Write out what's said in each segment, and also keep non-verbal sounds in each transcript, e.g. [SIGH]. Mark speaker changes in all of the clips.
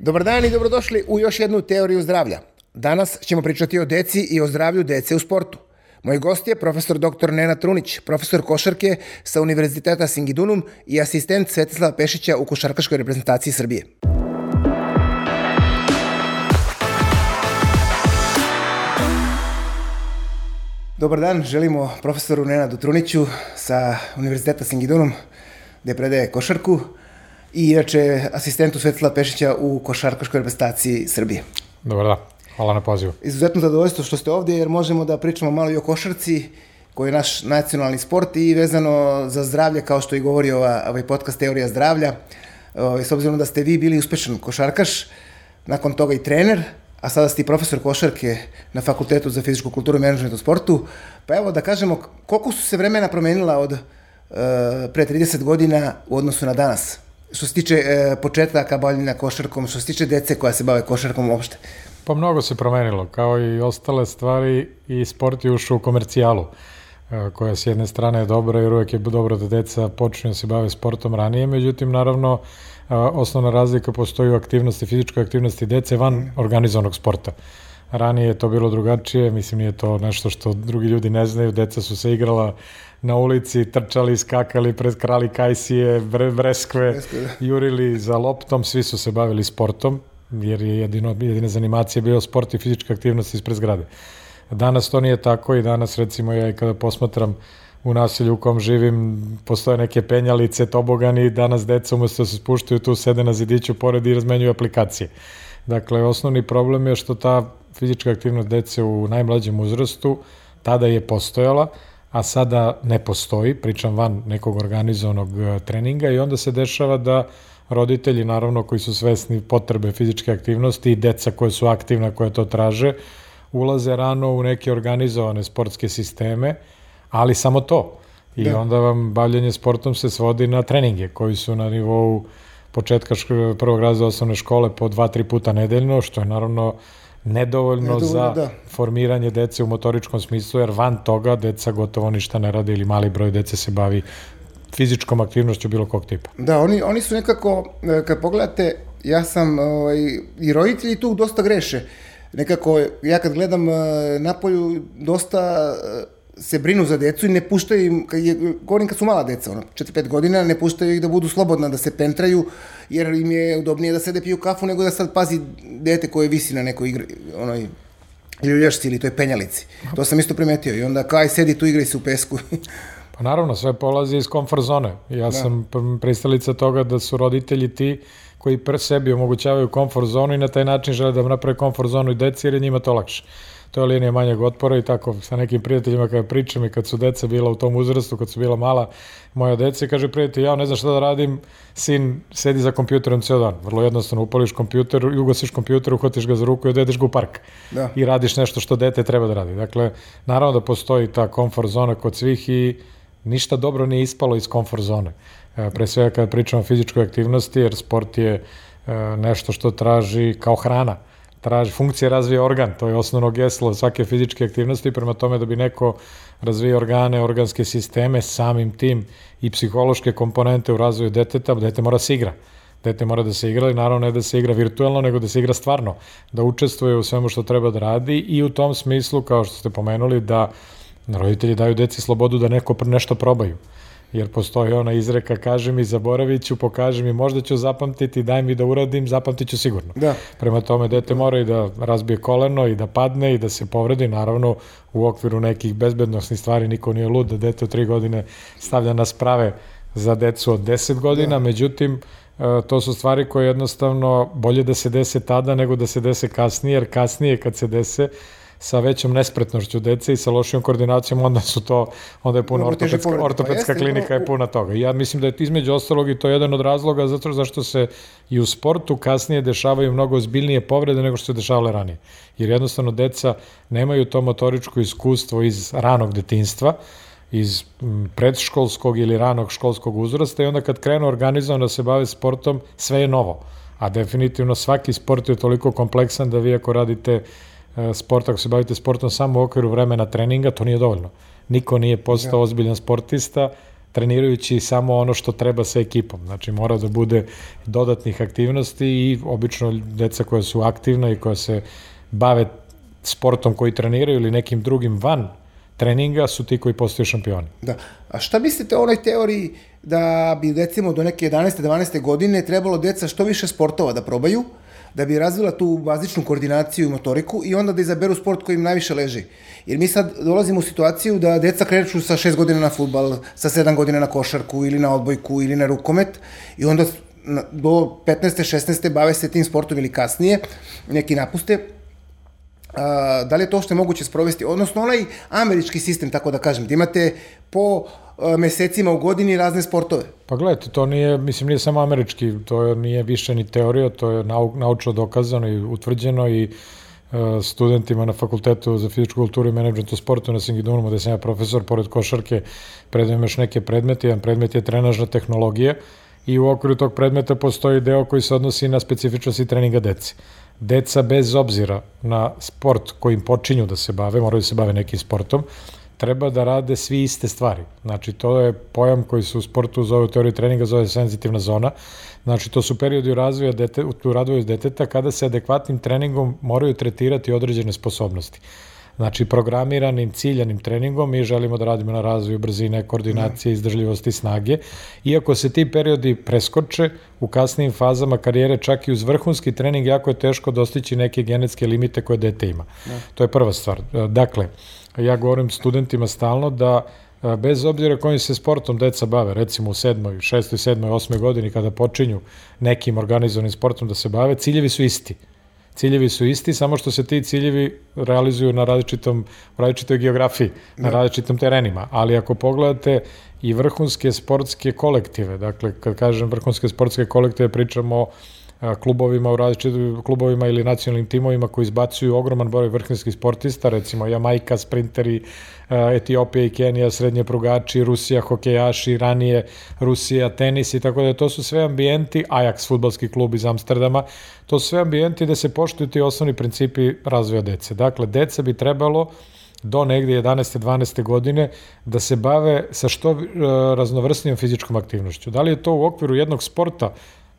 Speaker 1: Dobar dan i dobrodošli u još jednu teoriju zdravlja. Danas ćemo pričati o deci i o zdravlju dece u sportu. Moj gost je profesor dr. Nena Trunić, profesor košarke sa Univerziteta Singidunum i asistent Svetislava Pešića u košarkaškoj reprezentaciji Srbije. Dobar dan, želimo profesoru Nenadu Truniću sa Univerziteta Singidunum gde predaje košarku i inače asistentu Svetlana Pešića u košarkaškoj reprezentaciji Srbije.
Speaker 2: Dobar dan, hvala na pozivu.
Speaker 1: Izuzetno zadovoljstvo što ste ovdje jer možemo da pričamo malo i o košarci koji je naš nacionalni sport i vezano za zdravlje kao što i govori ova, ovaj podcast Teorija zdravlja. O, s obzirom da ste vi bili uspešan košarkaš, nakon toga i trener, a sada ste i profesor košarke na Fakultetu za fizičku kulturu i menadžment u sportu. Pa evo da kažemo, koliko su se vremena promenila od uh, pre 30 godina u odnosu na danas? Što se tiče e, početaka bavljenja košarkom, što se tiče dece koja se bave košarkom uopšte?
Speaker 2: Pa mnogo se promenilo, kao i ostale stvari i sport je ušao u komercijalu e, koja s jedne strane je dobra jer uvek je dobro da deca počnu da se bave sportom ranije, međutim naravno e, osnovna razlika postoji u aktivnosti, fizičkoj aktivnosti dece van organizovanog sporta. Ranije je to bilo drugačije, mislim nije to nešto što drugi ljudi ne znaju, deca su se igrala na ulici, trčali, skakali pred krali kajsije, breskve, da. jurili za loptom, svi su se bavili sportom, jer je jedino, jedina zanimacija bio sport i fizička aktivnost ispred zgrade. Danas to nije tako i danas recimo ja i kada posmatram u naselju u kom živim postoje neke penjalice, tobogani, danas deca umesto da se spuštaju tu sede na zidiću pored i razmenjuju aplikacije. Dakle, osnovni problem je što ta fizička aktivnost dece u najmlađem uzrastu tada je postojala, a sada ne postoji, pričam van nekog organizovanog e, treninga i onda se dešava da roditelji, naravno, koji su svesni potrebe fizičke aktivnosti i deca koje su aktivna, koje to traže, ulaze rano u neke organizovane sportske sisteme, ali samo to. I da. onda vam bavljanje sportom se svodi na treninge koji su na nivou početka prvog razreda osnovne škole po dva, tri puta nedeljno, što je naravno nedovoljno, nedovoljno za da. formiranje dece u motoričkom smislu, jer van toga deca gotovo ništa ne rade ili mali broj dece se bavi fizičkom aktivnošću bilo kog tipa.
Speaker 1: Da, oni, oni su nekako, e, kad pogledate, ja sam, ovaj, i roditelji tu dosta greše. Nekako, ja kad gledam e, napolju, dosta e, se brinu za decu i ne puštaju im, kad je, govorim kad su mala deca, ono, 4-5 godina, ne puštaju ih da budu slobodna, da se pentraju, jer im je udobnije da sede piju kafu nego da sad pazi dete koje visi na nekoj igri, onoj ili ili toj penjalici. To sam isto primetio i onda kaj sedi tu igraj se u pesku. [LAUGHS]
Speaker 2: pa naravno, sve polazi iz komfort zone. Ja da. sam pristalica toga da su roditelji ti koji pre sebi omogućavaju komfort zonu i na taj način žele da naprave komfort zonu i deci jer je njima to lakše to je linija manjeg otpora i tako sa nekim prijateljima kada pričam i kad su deca bila u tom uzrastu, kad su bila mala moja deca kaže prijatelj, ja ne znam šta da radim, sin sedi za kompjuterom ceo dan. Vrlo jednostavno, upališ kompjuter, ugasiš kompjuter, uhvatiš ga za ruku i odvedeš ga u park. Da. I radiš nešto što dete treba da radi. Dakle, naravno da postoji ta komfort zona kod svih i ništa dobro nije ispalo iz komfort zone. E, pre svega kada pričamo o fizičkoj aktivnosti, jer sport je e, nešto što traži kao hrana traži, funkcija razvija organ, to je osnovno geslo svake fizičke aktivnosti, prema tome da bi neko razvija organe, organske sisteme, samim tim i psihološke komponente u razvoju deteta, dete mora se igra. Dete mora da se igra i naravno ne da se igra virtualno, nego da se igra stvarno, da učestvuje u svemu što treba da radi i u tom smislu, kao što ste pomenuli, da roditelji daju deci slobodu da neko nešto probaju jer postoji ona izreka, kaže mi, zaboravit ću, pokaži mi, možda ću zapamtiti, daj mi da uradim, zapamtit ću sigurno. Da. Prema tome, dete mora i da razbije koleno i da padne i da se povredi, naravno, u okviru nekih bezbednostnih stvari, niko nije lud da dete od tri godine stavlja na sprave za decu od 10 godina, da. međutim, e, to su stvari koje jednostavno bolje da se dese tada nego da se dese kasnije, jer kasnije kad se dese, sa većom nespretnošću dece i sa lošijom koordinacijom, onda su to, onda je puno ortopedska, ortopedska pa klinika je puna toga. Ja mislim da je između ostalog i to jedan od razloga zato zašto se i u sportu kasnije dešavaju mnogo ozbiljnije povrede nego što se dešavale ranije. Jer jednostavno deca nemaju to motoričko iskustvo iz ranog detinstva, iz predškolskog ili ranog školskog uzrasta i onda kad krenu organizovano da se bave sportom, sve je novo. A definitivno svaki sport je toliko kompleksan da vi ako radite sport, ako se bavite sportom samo u okviru vremena treninga, to nije dovoljno. Niko nije postao ja. ozbiljan sportista trenirajući samo ono što treba sa ekipom. Znači mora da bude dodatnih aktivnosti i obično deca koja su aktivna i koja se bave sportom koji treniraju ili nekim drugim van treninga su ti koji postaju šampioni.
Speaker 1: Da. A šta mislite o onoj teoriji da bi recimo do neke 11. 12. godine trebalo deca što više sportova da probaju, da bi razvila tu bazičnu koordinaciju i motoriku i onda da izaberu sport koji im najviše leži. Jer mi sad dolazimo u situaciju da deca kreću sa 6 godina na futbal, sa 7 godina na košarku ili na odbojku ili na rukomet i onda do 15. 16. bave se tim sportom ili kasnije, neki napuste, da li je to što je moguće sprovesti, odnosno onaj američki sistem, tako da kažem, da imate po a, mesecima u godini razne sportove.
Speaker 2: Pa gledajte, to nije, mislim, nije samo američki, to nije više ni teorija, to je nau, naučno dokazano i utvrđeno i studentima na fakultetu za fizičku kulturu i menadžment u sportu na Singidunumu, gde sam ja profesor, pored košarke, predajem još neke predmete, jedan predmet je trenažna tehnologija i u okviru tog predmeta postoji deo koji se odnosi na specifičnosti treninga dece deca bez obzira na sport kojim počinju da se bave, moraju da se bave nekim sportom, treba da rade svi iste stvari. Znači, to je pojam koji se u sportu zove u teoriji treninga, zove senzitivna zona. Znači, to su periodi u razvoju, dete, u razvoju deteta kada se adekvatnim treningom moraju tretirati određene sposobnosti. Znači, programiranim, ciljanim treningom mi želimo da radimo na razvoju brzine, koordinacije, izdržljivosti, snage. Iako se ti periodi preskoče, u kasnijim fazama karijere, čak i uz vrhunski trening, jako je teško dostići neke genetske limite koje dete ima. Ne. To je prva stvar. Dakle, ja govorim studentima stalno da bez obzira kojim se sportom deca bave, recimo u sedmoj, šestoj, sedmoj, osmoj godini kada počinju nekim organizovanim sportom da se bave, ciljevi su isti ciljevi su isti, samo što se ti ciljevi realizuju na različitom, različitoj geografiji, na da. različitim terenima. Ali ako pogledate i vrhunske sportske kolektive, dakle, kad kažem vrhunske sportske kolektive, pričamo o klubovima u različitim klubovima ili nacionalnim timovima koji izbacuju ogroman broj vrhunskih sportista, recimo Jamajka, sprinteri, Etiopija i Kenija, srednje prugači, Rusija, hokejaši, ranije Rusija, tenis i tako da to su sve ambijenti, Ajax, futbalski klub iz Amsterdama, to su sve ambijenti da se poštuju ti osnovni principi razvoja dece. Dakle, deca bi trebalo do negde 11. 12. godine da se bave sa što raznovrsnijom fizičkom aktivnošću. Da li je to u okviru jednog sporta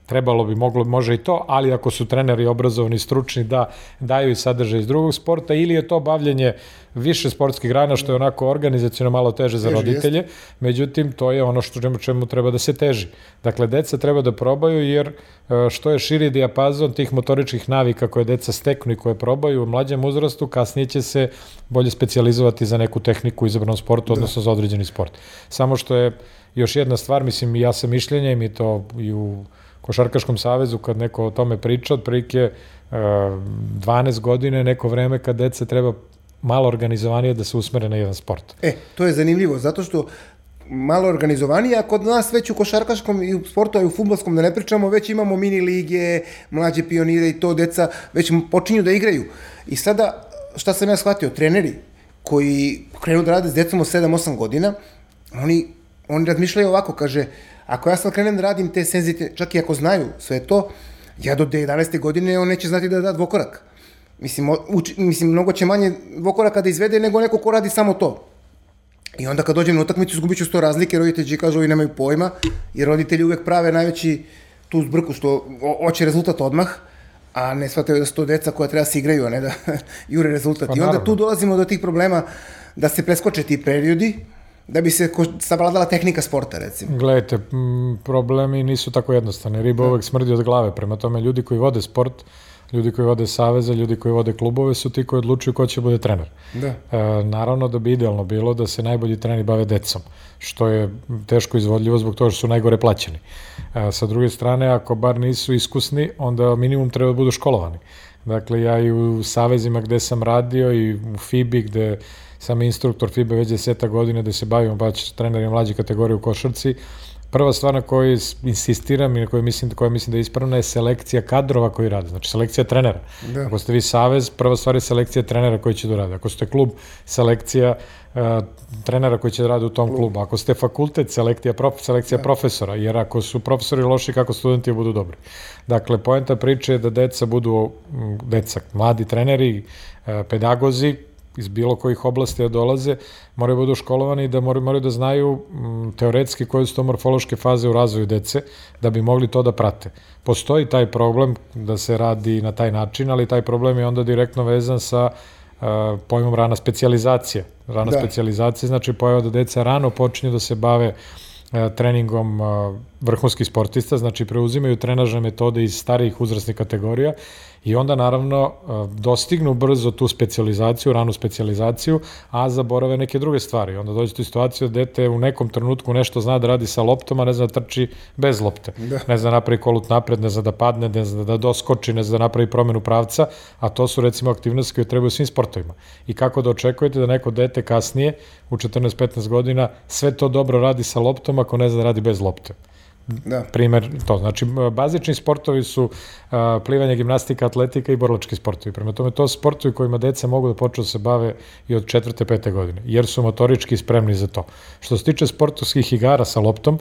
Speaker 2: trebalo bi, moglo, može i to, ali ako su treneri obrazovani, stručni, da daju i sadržaj iz drugog sporta, ili je to bavljenje više sportskih grana, što je onako organizacijno malo teže za roditelje, međutim, to je ono što čemu, čemu treba da se teži. Dakle, deca treba da probaju, jer e, što je širi dijapazon tih motoričkih navika koje deca steknu i koje probaju u mlađem uzrastu, kasnije će se bolje specializovati za neku tehniku u izabranom sportu, da. odnosno za određeni sport. Samo što je još jedna stvar, mislim, ja sam mišljenja i mi to i u Košarkaškom savezu, kad neko o tome priča, otprilike 12 e, godine, neko vreme kad deca treba malo organizovanije da se usmere na jedan sport.
Speaker 1: E, to je zanimljivo, zato što malo organizovanije, a kod nas već u košarkaškom i u sportu, a i u futbolskom da ne pričamo, već imamo mini lige, mlađe pionire i to deca već počinju da igraju. I sada, šta sam ja shvatio, treneri koji krenu da rade s decom od 7-8 godina, oni, oni razmišljaju ovako, kaže, Ako ja sad krenem da radim te senzite, čak i ako znaju sve to, ja do 11. godine on neće znati da da dvokorak. Mislim, uči, mislim, mnogo će manje dvokoraka da izvede nego neko ko radi samo to. I onda kad dođem na utakmicu izgubit ću sto razlike, roditelji kažu ovi nemaju pojma, jer roditelji uvek prave najveći tu zbrku što hoće rezultat odmah, a ne shvataju da su to deca koja treba da se igraju, a ne da [LAUGHS] jure rezultat. Pa, I onda tu dolazimo do tih problema da se preskoče ti periodi, da bi se savladala tehnika sporta, recimo?
Speaker 2: Gledajte, problemi nisu tako jednostavni. Riba da. uvek smrdi od glave, prema tome ljudi koji vode sport, ljudi koji vode saveze, ljudi koji vode klubove su ti koji odlučuju ko će bude trener. Da. E, naravno da bi idealno bilo da se najbolji treneri bave decom, što je teško izvodljivo zbog toga što su najgore plaćeni. E, sa druge strane, ako bar nisu iskusni, onda minimum treba da budu školovani. Dakle, ja i u savezima gde sam radio i u FIBI gde sam instruktor FIBA već deseta godina da se bavimo baš trenerima mlađe kategorije u košarci. Prva stvar na kojoj insistiram i na kojoj mislim, koja mislim da je ispravna je selekcija kadrova koji rade, znači selekcija trenera. Da. Ako ste vi savez, prva stvar je selekcija trenera koji će da rade. Ako ste klub, selekcija uh, trenera koji će da rade u tom klub. klubu. Ako ste fakultet, selekcija, prof, selekcija da. profesora, jer ako su profesori loši, kako studenti budu dobri. Dakle, poenta priče je da deca budu, deca, mladi treneri, uh, pedagozi, iz bilo kojih oblasti da dolaze, moraju da budu školovani i da moraju, moraju da znaju m, teoretski koje su to morfološke faze u razvoju dece, da bi mogli to da prate. Postoji taj problem da se radi na taj način, ali taj problem je onda direktno vezan sa uh, pojmom rana specializacija. Rana da. specializacija znači pojava da deca rano počinju da se bave uh, treningom uh, vrhunskih sportista, znači preuzimaju trenažne metode iz starijih uzrasnih kategorija i onda naravno e, dostignu brzo tu specializaciju, ranu specializaciju, a zaborave neke druge stvari. Onda dođe u situaciju da dete u nekom trenutku nešto zna da radi sa loptom, a ne zna da trči bez lopte. Da. Ne zna da napravi kolut napred, ne zna da padne, ne zna da doskoči, ne zna da napravi promenu pravca, a to su recimo aktivnosti koje trebaju svim sportovima. I kako da očekujete da neko dete kasnije, u 14-15 godina, sve to dobro radi sa loptom ako ne zna da radi bez lopte. Da. Primer to. Znači, bazični sportovi su uh, plivanje, gimnastika, atletika i borlački sportovi. Prema tome, to su sportovi kojima deca mogu da počnu da se bave i od četvrte, pete godine, jer su motorički spremni za to. Što se tiče sportovskih igara sa loptom,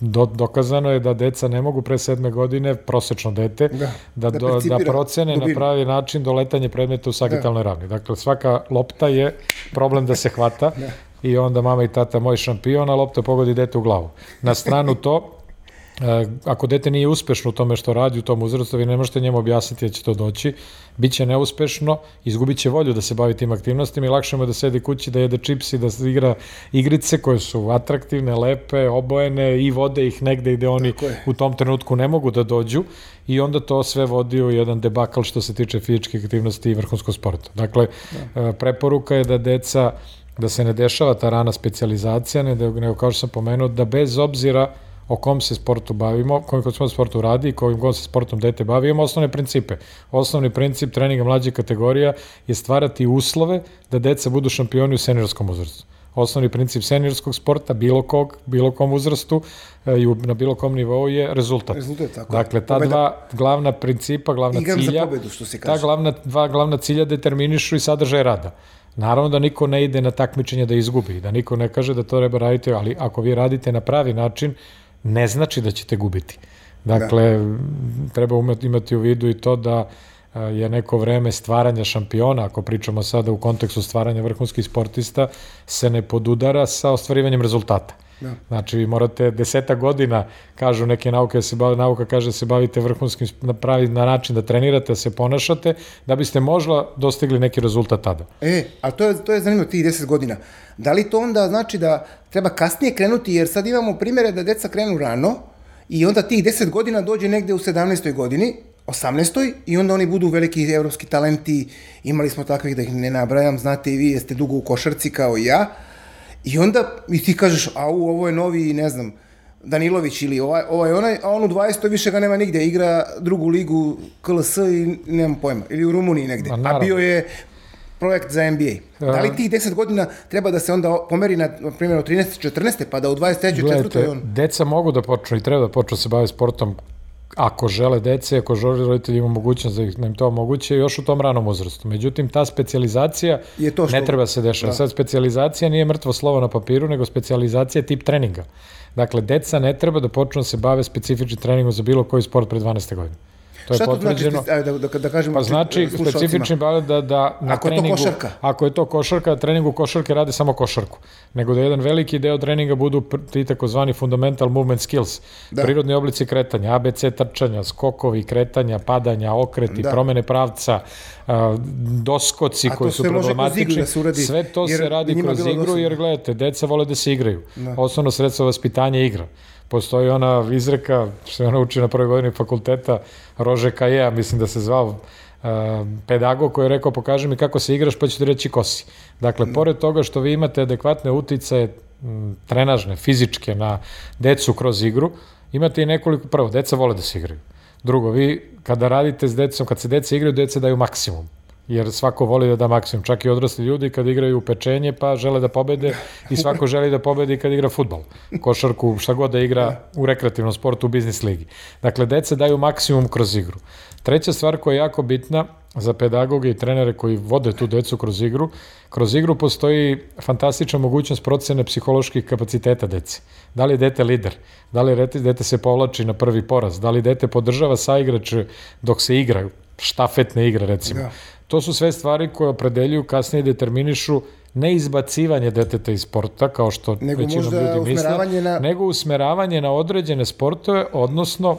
Speaker 2: do, dokazano je da deca ne mogu pre sedme godine, prosečno dete, da, da, da, do, da procene dubinu. na pravi način doletanje predmeta u sagitalnoj da. ravni. Dakle, svaka lopta je problem da se hvata, da i onda mama i tata moj šampion, a lopta pogodi dete u glavu. Na stranu to, [LAUGHS] e, ako dete nije uspešno u tome što radi u tom uzrastu, vi ne možete njemu objasniti da će to doći, bit će neuspešno, izgubit će volju da se bavi tim aktivnostima i lakše mu da sedi kući, da jede čipsi, da igra igrice koje su atraktivne, lepe, obojene i vode ih negde gde oni u tom trenutku ne mogu da dođu i onda to sve vodi u jedan debakal što se tiče fizičke aktivnosti i vrhunskog sporta. Dakle, da. E, preporuka je da deca da se ne dešava ta rana specializacija, nego, nego kao što sam pomenuo, da bez obzira o kom se sportu bavimo, kojim smo sportu radi i kojim god se sportom dete bavi, imamo osnovne principe. Osnovni princip treninga mlađe kategorija je stvarati uslove da deca budu šampioni u seniorskom uzrastu. Osnovni princip seniorskog sporta, bilo kog, bilo kom uzrastu e, i na bilo kom nivou je rezultat.
Speaker 1: Rezultat, tako.
Speaker 2: Dakle, ta Pobeda. dva glavna principa, glavna
Speaker 1: Igram
Speaker 2: cilja,
Speaker 1: za pobedu, što se kaže.
Speaker 2: ta glavna, dva glavna cilja determinišu i sadržaj rada. Naravno da niko ne ide na takmičenje da izgubi, da niko ne kaže da to treba raditi, ali ako vi radite na pravi način, ne znači da ćete gubiti. Dakle, da. treba imati u vidu i to da je neko vreme stvaranja šampiona, ako pričamo sada u kontekstu stvaranja vrhunskih sportista, se ne podudara sa ostvarivanjem rezultata. Da. Znači, vi morate deseta godina, kažu neke nauke, da se bavi, nauka kaže da se bavite vrhunskim na, pravi, na način da trenirate, da se ponašate, da biste možda dostigli neki rezultat tada.
Speaker 1: E, a to je, to je zanimljivo, tih deset godina. Da li to onda znači da treba kasnije krenuti, jer sad imamo primere da deca krenu rano i onda tih deset godina dođe negde u 17. godini, 18. i onda oni budu veliki evropski talenti, imali smo takvih da ih ne nabrajam, znate i vi, jeste dugo u košarci kao i ja, I onda i ti kažeš, a u, ovo je novi, ne znam, Danilović ili ovaj, ovaj onaj, a on u 20. više ga nema nigde, igra drugu ligu KLS i nemam pojma, ili u Rumuniji negde. A, a bio je projekt za NBA. Da li tih 10 godina treba da se onda pomeri na, na primjer, od 13. 14. pa da u 23. Gledajte, 4. on...
Speaker 2: deca mogu da počnu i treba da počnu da se bave sportom ako žele dece, ako žele roditelji ima mogućnost da, ih, da im to omoguće još u tom ranom uzrastu. Međutim, ta specializacija je to što... ne treba se dešava. Da. Sad, specializacija nije mrtvo slovo na papiru, nego specializacija je tip treninga. Dakle, deca ne treba da počnu da se bave specifičnim treningom za bilo koji sport pre 12. godine. To je potvrđeno. Znači,
Speaker 1: da, da, da kažemo
Speaker 2: pa znači specifični bale da, da
Speaker 1: na ako treningu, je to košarka.
Speaker 2: ako je to košarka, treningu košarke rade samo košarku. Nego da jedan veliki deo treninga budu ti takozvani fundamental movement skills, da. prirodni oblici kretanja, ABC trčanja, skokovi, kretanja, padanja, okreti, da. promene pravca, doskoci koji su problematični. Da uradi, sve to se radi kroz igru, jer gledajte, deca vole da se igraju. Da. Osnovno sredstvo vaspitanja igra postoji ona izreka, što je ona uči na prvoj godini fakulteta, Rože Kajeja, mislim da se zvao, uh, pedagog koji je rekao pokaži mi kako se igraš pa ću ti reći ko si. Dakle, mm. pored toga što vi imate adekvatne utice trenažne, fizičke na decu kroz igru, imate i nekoliko, prvo, deca vole da se igraju. Drugo, vi kada radite s decom, kad se deca igraju, deca daju maksimum jer svako voli da da maksimum, čak i odrasli ljudi kad igraju pečenje pa žele da pobede i svako [LAUGHS] želi da pobedi kad igra futbol, košarku, šta god da igra u rekreativnom sportu u biznis ligi. Dakle, deca daju maksimum kroz igru. Treća stvar koja je jako bitna za pedagoge i trenere koji vode tu decu kroz igru, kroz igru postoji fantastična mogućnost procene psiholoških kapaciteta dece. Da li je dete lider? Da li dete se povlači na prvi poraz? Da li dete podržava saigrače dok se igra? štafetne igre recimo. Da To su sve stvari koje opredeljuju, kasnije determinišu ne izbacivanje deteta iz sporta, kao što
Speaker 1: nego
Speaker 2: većinom ljudi misle,
Speaker 1: na...
Speaker 2: nego usmeravanje na određene sportove, odnosno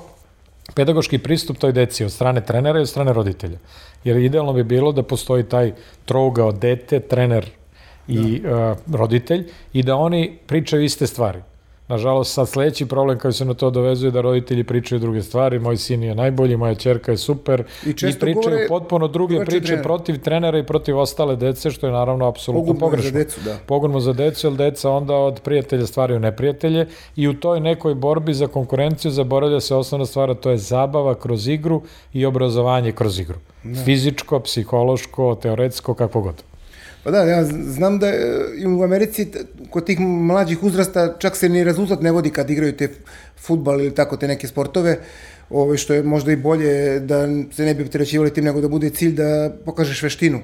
Speaker 2: pedagoški pristup toj deci od strane trenera i od strane roditelja. Jer idealno bi bilo da postoji taj trougao dete, trener i da. uh, roditelj i da oni pričaju iste stvari. Nažalost, sad sledeći problem koji se na to dovezuje da roditelji pričaju druge stvari, moj sin je najbolji, moja čerka je super i, i pričaju govore, potpuno druge priče trener. protiv trenera i protiv ostale dece, što je naravno apsolutno pogrešno.
Speaker 1: Za decu, da.
Speaker 2: Pogledamo za decu, jer deca onda od prijatelja stvaraju neprijatelje i u toj nekoj borbi za konkurenciju zaboravlja se osnovna stvar, to je zabava kroz igru i obrazovanje kroz igru. Da. Fizičko, psihološko, teoretsko, kako god.
Speaker 1: Pa da, ja znam da i u Americi kod tih mlađih uzrasta čak se ni rezultat ne vodi kad igraju te futbal ili tako te neke sportove, ove, što je možda i bolje da se ne bi opterećivali tim nego da bude cilj da pokažeš veštinu,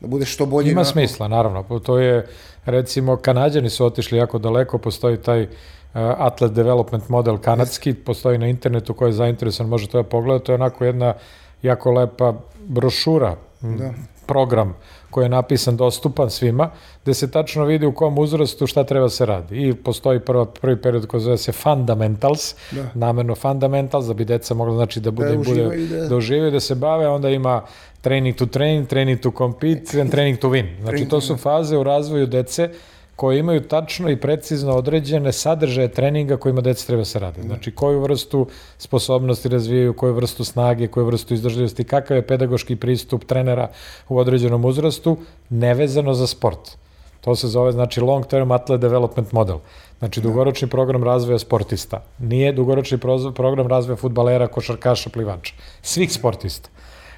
Speaker 1: da budeš što bolje.
Speaker 2: Ima na... smisla, naravno. To je, recimo, Kanadjani su otišli jako daleko, postoji taj uh, atlet development model kanadski, postoji na internetu ko je zainteresan, može to da pogleda, to je onako jedna jako lepa brošura, da. Program koji je napisan dostupan svima, gde se tačno vidi u kom uzrastu šta treba se radi. I postoji prva, prvi period koji zove se fundamentals, da. namerno fundamentals, da bi deca mogla znači da bude, da, bude, da. da uživaju, da se bave, onda ima training to train, training to compete, training to win. Znači to su faze u razvoju dece koje imaju tačno i precizno određene sadržaje treninga kojima deca treba se radi. Znači, koju vrstu sposobnosti razvijaju, koju vrstu snage, koju vrstu izdržljivosti, kakav je pedagoški pristup trenera u određenom uzrastu, nevezano za sport. To se zove, znači, long term athlete development model. Znači, dugoročni program razvoja sportista. Nije dugoročni program razvoja futbalera, košarkaša, plivača. Svih sportista.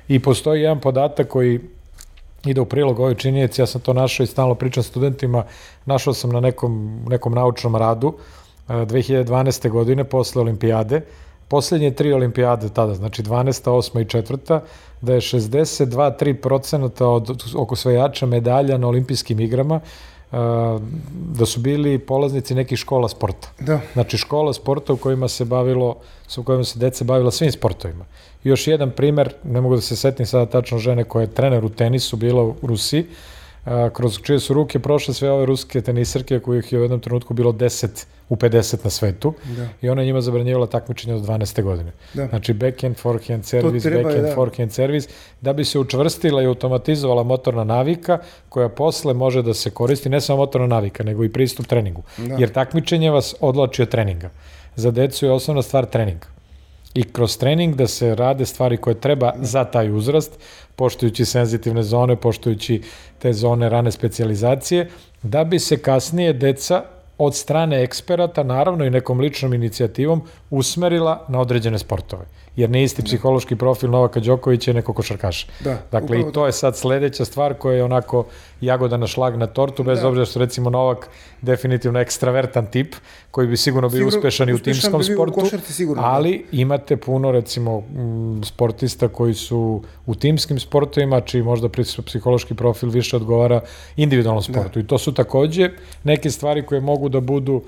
Speaker 2: I postoji jedan podatak koji ide u prilog ovoj činjenici, ja sam to našao i stalno pričam studentima, našao sam na nekom, nekom naučnom radu 2012. E, godine posle olimpijade, poslednje tri olimpijade tada, znači 12. 8. i 4. da je 62-3% od oko svejača medalja na olimpijskim igrama da su bili polaznici nekih škola sporta.
Speaker 1: Da.
Speaker 2: Znači škola sporta u kojima se bavilo, u kojima se deca bavila svim sportovima. I još jedan primer, ne mogu da se setim sada tačno žene koja je trener u tenisu bila u Rusiji, kroz čije su ruke prošle sve ove ruske tenisarke kojih je u jednom trenutku bilo 10 u 50 na svetu da. i ona njima zabranjivala takmičenje od 12. godine. Da. Znači backhand, forehand, servis, backhand, da. forehand, servis, da bi se učvrstila i automatizovala motorna navika koja posle može da se koristi, ne samo motorna navika, nego i pristup treningu. Da. Jer takmičenje vas odlači od treninga. Za decu je osnovna stvar trening. I kroz trening da se rade stvari koje treba za taj uzrast, poštujući senzitivne zone, poštujući te zone rane specializacije, da bi se kasnije deca od strane eksperata, naravno i nekom ličnom inicijativom, usmerila na određene sportove jer nije isti psihološki profil Novaka Đokovića neko košarkaša. Da, dakle, i to je sad sledeća stvar koja je onako jagoda na šlag na tortu, bez da. obzira što recimo Novak definitivno ekstravertan tip, koji bi sigurno bio sigurno, uspešan i u timskom sportu, u sigurno, da. ali imate puno recimo sportista koji su u timskim sportovima, čiji možda psihološki profil više odgovara individualnom da. sportu. Da. I to su takođe neke stvari koje mogu da budu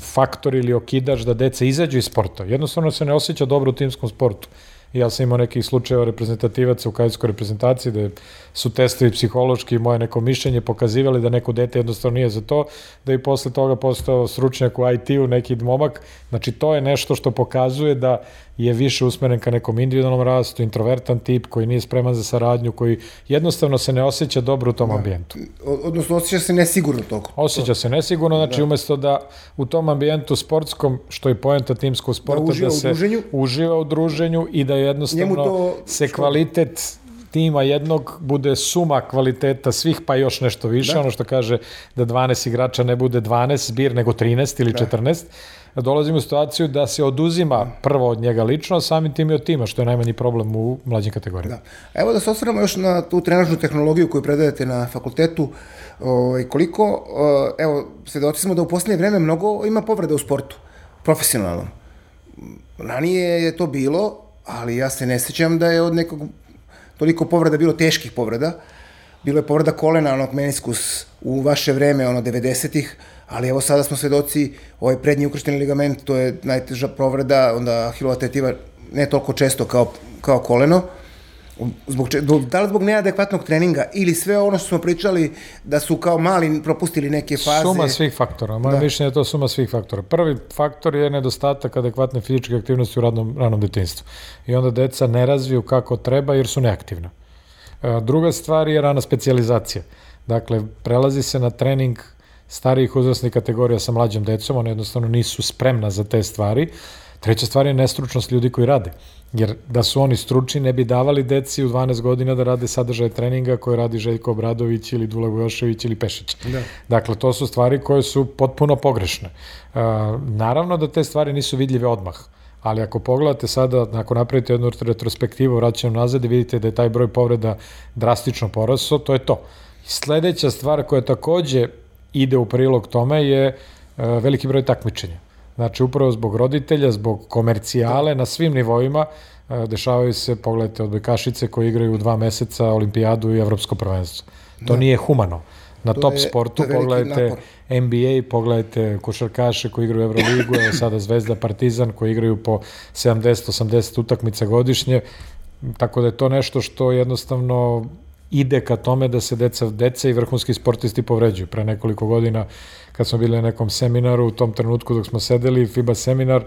Speaker 2: faktor ili okidač da deca izađu iz sporta. Jednostavno se ne osjeća dobro u timskom sportu. Ja sam imao nekih slučajeva reprezentativaca u kajskoj reprezentaciji da su testovi psihološki i moje neko mišljenje pokazivali da neko dete jednostavno nije za to, da i posle toga postao stručnjak u IT-u, neki momak. Znači to je nešto što pokazuje da je više usmeren ka nekom individualnom rastu, introvertan tip koji nije spreman za saradnju, koji jednostavno se ne osjeća dobro u tom da. ambijentu.
Speaker 1: Odnosno, osjeća se nesigurno toliko.
Speaker 2: Osjeća se nesigurno, znači da. umesto da u tom ambijentu sportskom, što je poenta timskog sporta, da,
Speaker 1: uživa
Speaker 2: da se
Speaker 1: u
Speaker 2: uživa u druženju i da jednostavno to, se kvalitet tima jednog bude suma kvaliteta svih, pa još nešto više, da. ono što kaže da 12 igrača ne bude 12 zbir, nego 13 ili da. 14, dolazimo u situaciju da se oduzima prvo od njega lično, samim tim i od tima, što je najmanji problem u mlađim kategorijama.
Speaker 1: Da. Evo da se osvramo još na tu trenažnu tehnologiju koju predajete na fakultetu, ovaj, koliko, eh, evo, svedoci smo da u poslednje vreme mnogo ima povreda u sportu, profesionalno. Ranije je to bilo, ali ja se ne sećam da je od nekog toliko povreda bilo teških povreda. Bilo je povreda kolena, onog meniskus u vaše vreme, ono 90-ih, ali evo sada smo svedoci, ovaj prednji ukršteni ligament, to je najteža povreda, onda ahilova tetiva ne toliko često kao, kao koleno. Zbog, če, da li zbog neadekvatnog treninga ili sve ono što smo pričali da su kao mali propustili neke faze?
Speaker 2: Suma svih faktora. Moje da. mišljenje je to suma svih faktora. Prvi faktor je nedostatak adekvatne fizičke aktivnosti u radnom, ranom detinstvu. I onda deca ne razviju kako treba jer su neaktivna. E, druga stvar je rana specializacija. Dakle, prelazi se na trening starijih uzrasnih kategorija sa mlađom decom, one jednostavno nisu spremna za te stvari. Treća stvar je nestručnost ljudi koji rade. Jer da su oni stručni, ne bi davali deci u 12 godina da rade sadržaje treninga koje radi Željko Obradović ili Dula Vojošević ili Pešić. Da. Dakle, to su stvari koje su potpuno pogrešne. Uh, naravno da te stvari nisu vidljive odmah. Ali ako pogledate sada, ako napravite jednu retrospektivu, vraćam nazad i vidite da je taj broj povreda drastično porasao, to je to. Sledeća stvar koja takođe ide u prilog tome je uh, veliki broj takmičenja. Znači, upravo zbog roditelja, zbog komercijale na svim nivoima, e, dešavaju se, pogledajte, odbojkašice koji igraju dva meseca olimpijadu i evropsko prvenstvo. To da. nije humano. Na to top je, sportu pogledajte napor. NBA, pogledajte košarkaše koji igraju Euroligu, evo sada Zvezda, Partizan koji igraju po 70-80 utakmica godišnje, tako da je to nešto što jednostavno ide ka tome da se deca, deca i vrhunski sportisti povređuju. Pre nekoliko godina kad smo bili na nekom seminaru, u tom trenutku dok smo sedeli, FIBA seminar,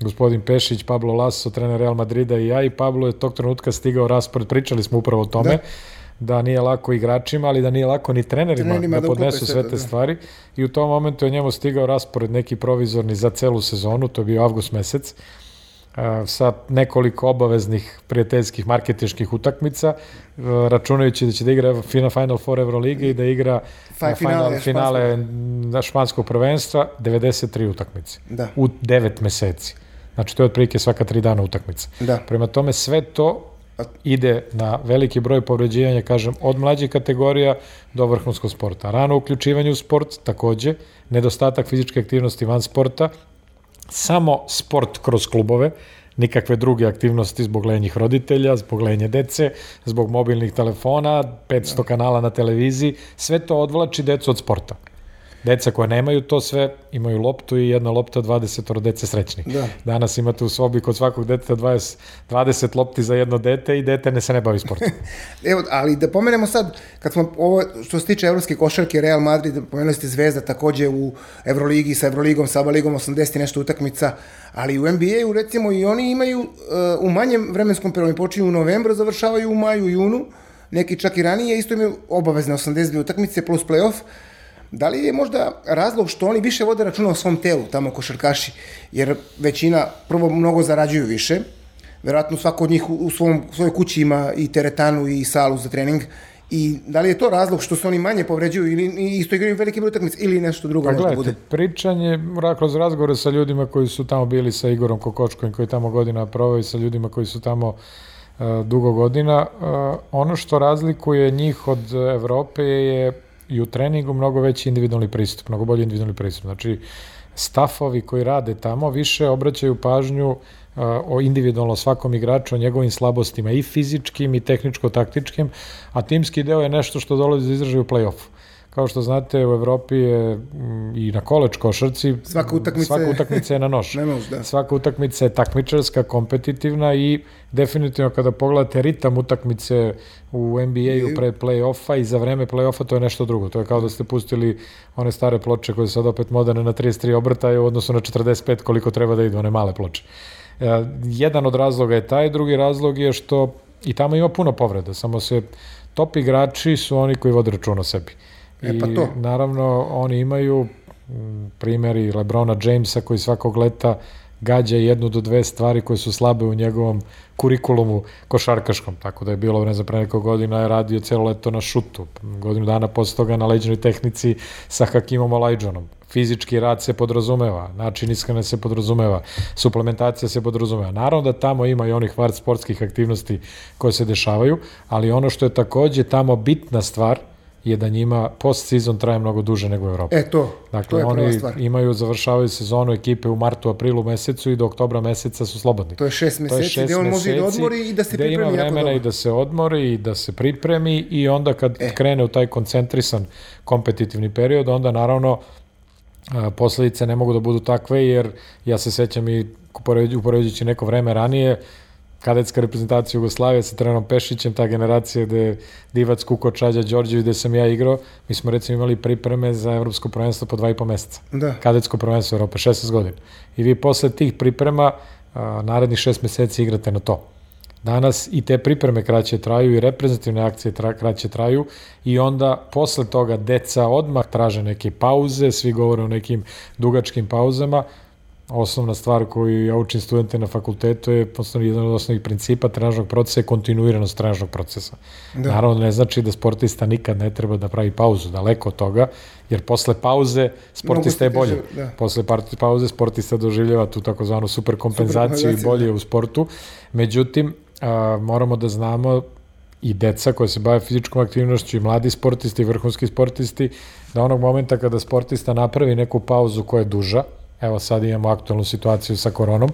Speaker 2: gospodin Pešić, Pablo Lasso, trener Real Madrida i ja i Pablo je tog trenutka stigao raspored, pričali smo upravo o tome, da da nije lako igračima, ali da nije lako ni trenerima, trenerima da, da podnesu sve te da. stvari. I u tom momentu je njemu stigao raspored neki provizorni za celu sezonu, to je bio avgust mesec, sa nekoliko obaveznih prijateljskih marketičkih utakmica, računajući da će da igra Final, Final Four Euroliga i da igra Final, finale, finale na španskog prvenstva, 93 utakmice. Da. U 9 meseci. Znači, to je otprilike svaka tri dana utakmica. Da. Prema tome, sve to ide na veliki broj povređivanja, kažem, od mlađih kategorija do vrhunskog sporta. Rano uključivanje u sport, takođe, nedostatak fizičke aktivnosti van sporta, samo sport kroz klubove, nikakve druge aktivnosti zbog lenjih roditelja, zbog lenje dece, zbog mobilnih telefona, 500 kanala na televiziji, sve to odvlači decu od sporta. Deca koja nemaju to sve, imaju loptu i jedna lopta 20 od dece srećni. Da. Danas imate u sobi kod svakog deteta 20, 20 lopti za jedno dete i dete ne se ne bavi sportom. [LAUGHS]
Speaker 1: Evo, ali da pomenemo sad, kad smo ovo, što se tiče evropske košarke, Real Madrid, pomenuli ste Zvezda takođe u Evroligi, sa Evroligom, sa Aba Ligom 80 nešto utakmica, ali u NBA-u recimo i oni imaju uh, u manjem vremenskom periodu, počinju u novembru, završavaju u maju, junu, neki čak i ranije, isto imaju obavezne 82 utakmice plus playoff, Da li je možda razlog što oni više vode računa o svom telu, tamo košarkaši, jer većina prvo mnogo zarađuju više, verovatno svako od njih u svom, u svojoj kući ima i teretanu i salu za trening, I da li je to razlog što se oni manje povređuju ili isto igraju veliki broj utakmica ili nešto drugo pa,
Speaker 2: možda bude? pričanje kroz razgovore sa ljudima koji su tamo bili sa Igorom Kokočkovim koji tamo godina provao i sa ljudima koji su tamo uh, dugo godina, uh, ono što razlikuje njih od Evrope je i u treningu mnogo veći individualni pristup, mnogo bolji individualni pristup. Znači, stafovi koji rade tamo više obraćaju pažnju o individualno svakom igraču, o njegovim slabostima i fizičkim i tehničko-taktičkim, a timski deo je nešto što dolazi za izražaj u play-offu. Kao što znate, u Evropi je mm, i na koleč košarci
Speaker 1: svaka utakmica,
Speaker 2: svaka utakmica je na nož. [LAUGHS]
Speaker 1: na nož da.
Speaker 2: Svaka utakmica je takmičarska, kompetitivna i definitivno kada pogledate ritam utakmice u NBA-u pre play-offa i za vreme play-offa to je nešto drugo. To je kao da ste pustili one stare ploče koje su sad opet moderne na 33 obrtaje u odnosu na 45 koliko treba da idu, one male ploče. E, jedan od razloga je taj, drugi razlog je što i tamo ima puno povreda, samo se top igrači su oni koji vode račun o sebi. E, pa to. I naravno oni imaju primjeri Lebrona Jamesa koji svakog leta gađa jednu do dve stvari koje su slabe u njegovom kurikulumu košarkaškom, tako da je bilo, ne znam, pre nekog godina je radio celo leto na šutu, godinu dana posle toga na leđenoj tehnici sa Hakimom Olajđonom. Fizički rad se podrazumeva, način ishrane se podrazumeva, suplementacija se podrazumeva. Naravno da tamo ima i onih vart sportskih aktivnosti koje se dešavaju, ali ono što je takođe tamo bitna stvar, je da njima post-sezon traje mnogo duže nego u Evropi.
Speaker 1: E to,
Speaker 2: dakle,
Speaker 1: to je
Speaker 2: oni stvar. imaju, završavaju sezonu ekipe u martu, aprilu mesecu i do oktobra meseca su slobodni.
Speaker 1: To je šest meseci, je šest gde on može da odmori i da se pripremi
Speaker 2: ima vremena i da se odmori i da se pripremi i onda kad e. krene u taj koncentrisan kompetitivni period, onda naravno posledice ne mogu da budu takve, jer ja se sećam i upoređujući neko vreme ranije, kadetska reprezentacija Jugoslavije sa trenom Pešićem, ta generacija gde Divac, Kuko, Čađa, Đorđević, gde sam ja igrao, mi smo recimo imali pripreme za evropsko prvenstvo po dva i po meseca.
Speaker 1: Da.
Speaker 2: Kadetsko prvenstvo Europe, 16 godina. I vi posle tih priprema a, narednih šest meseci igrate na to. Danas i te pripreme kraće traju i reprezentativne akcije tra, kraće traju i onda posle toga deca odmah traže neke pauze, svi govore o nekim dugačkim pauzama, osnovna stvar koju ja učim studente na fakultetu je jedan od osnovnih principa trenažnog procesa je kontinuiranost trenažnog procesa. Da. Naravno ne znači da sportista nikad ne treba da pravi pauzu, daleko od toga, jer posle pauze sportista je bolje. Da. Posle pauze sportista doživljava tu takozvanu superkompenzaciju super i bolje da. u sportu. Međutim, a, moramo da znamo i deca koja se bave fizičkom aktivnošću i mladi sportisti i vrhunski sportisti, da onog momenta kada sportista napravi neku pauzu koja je duža, evo sad imamo aktualnu situaciju sa koronom,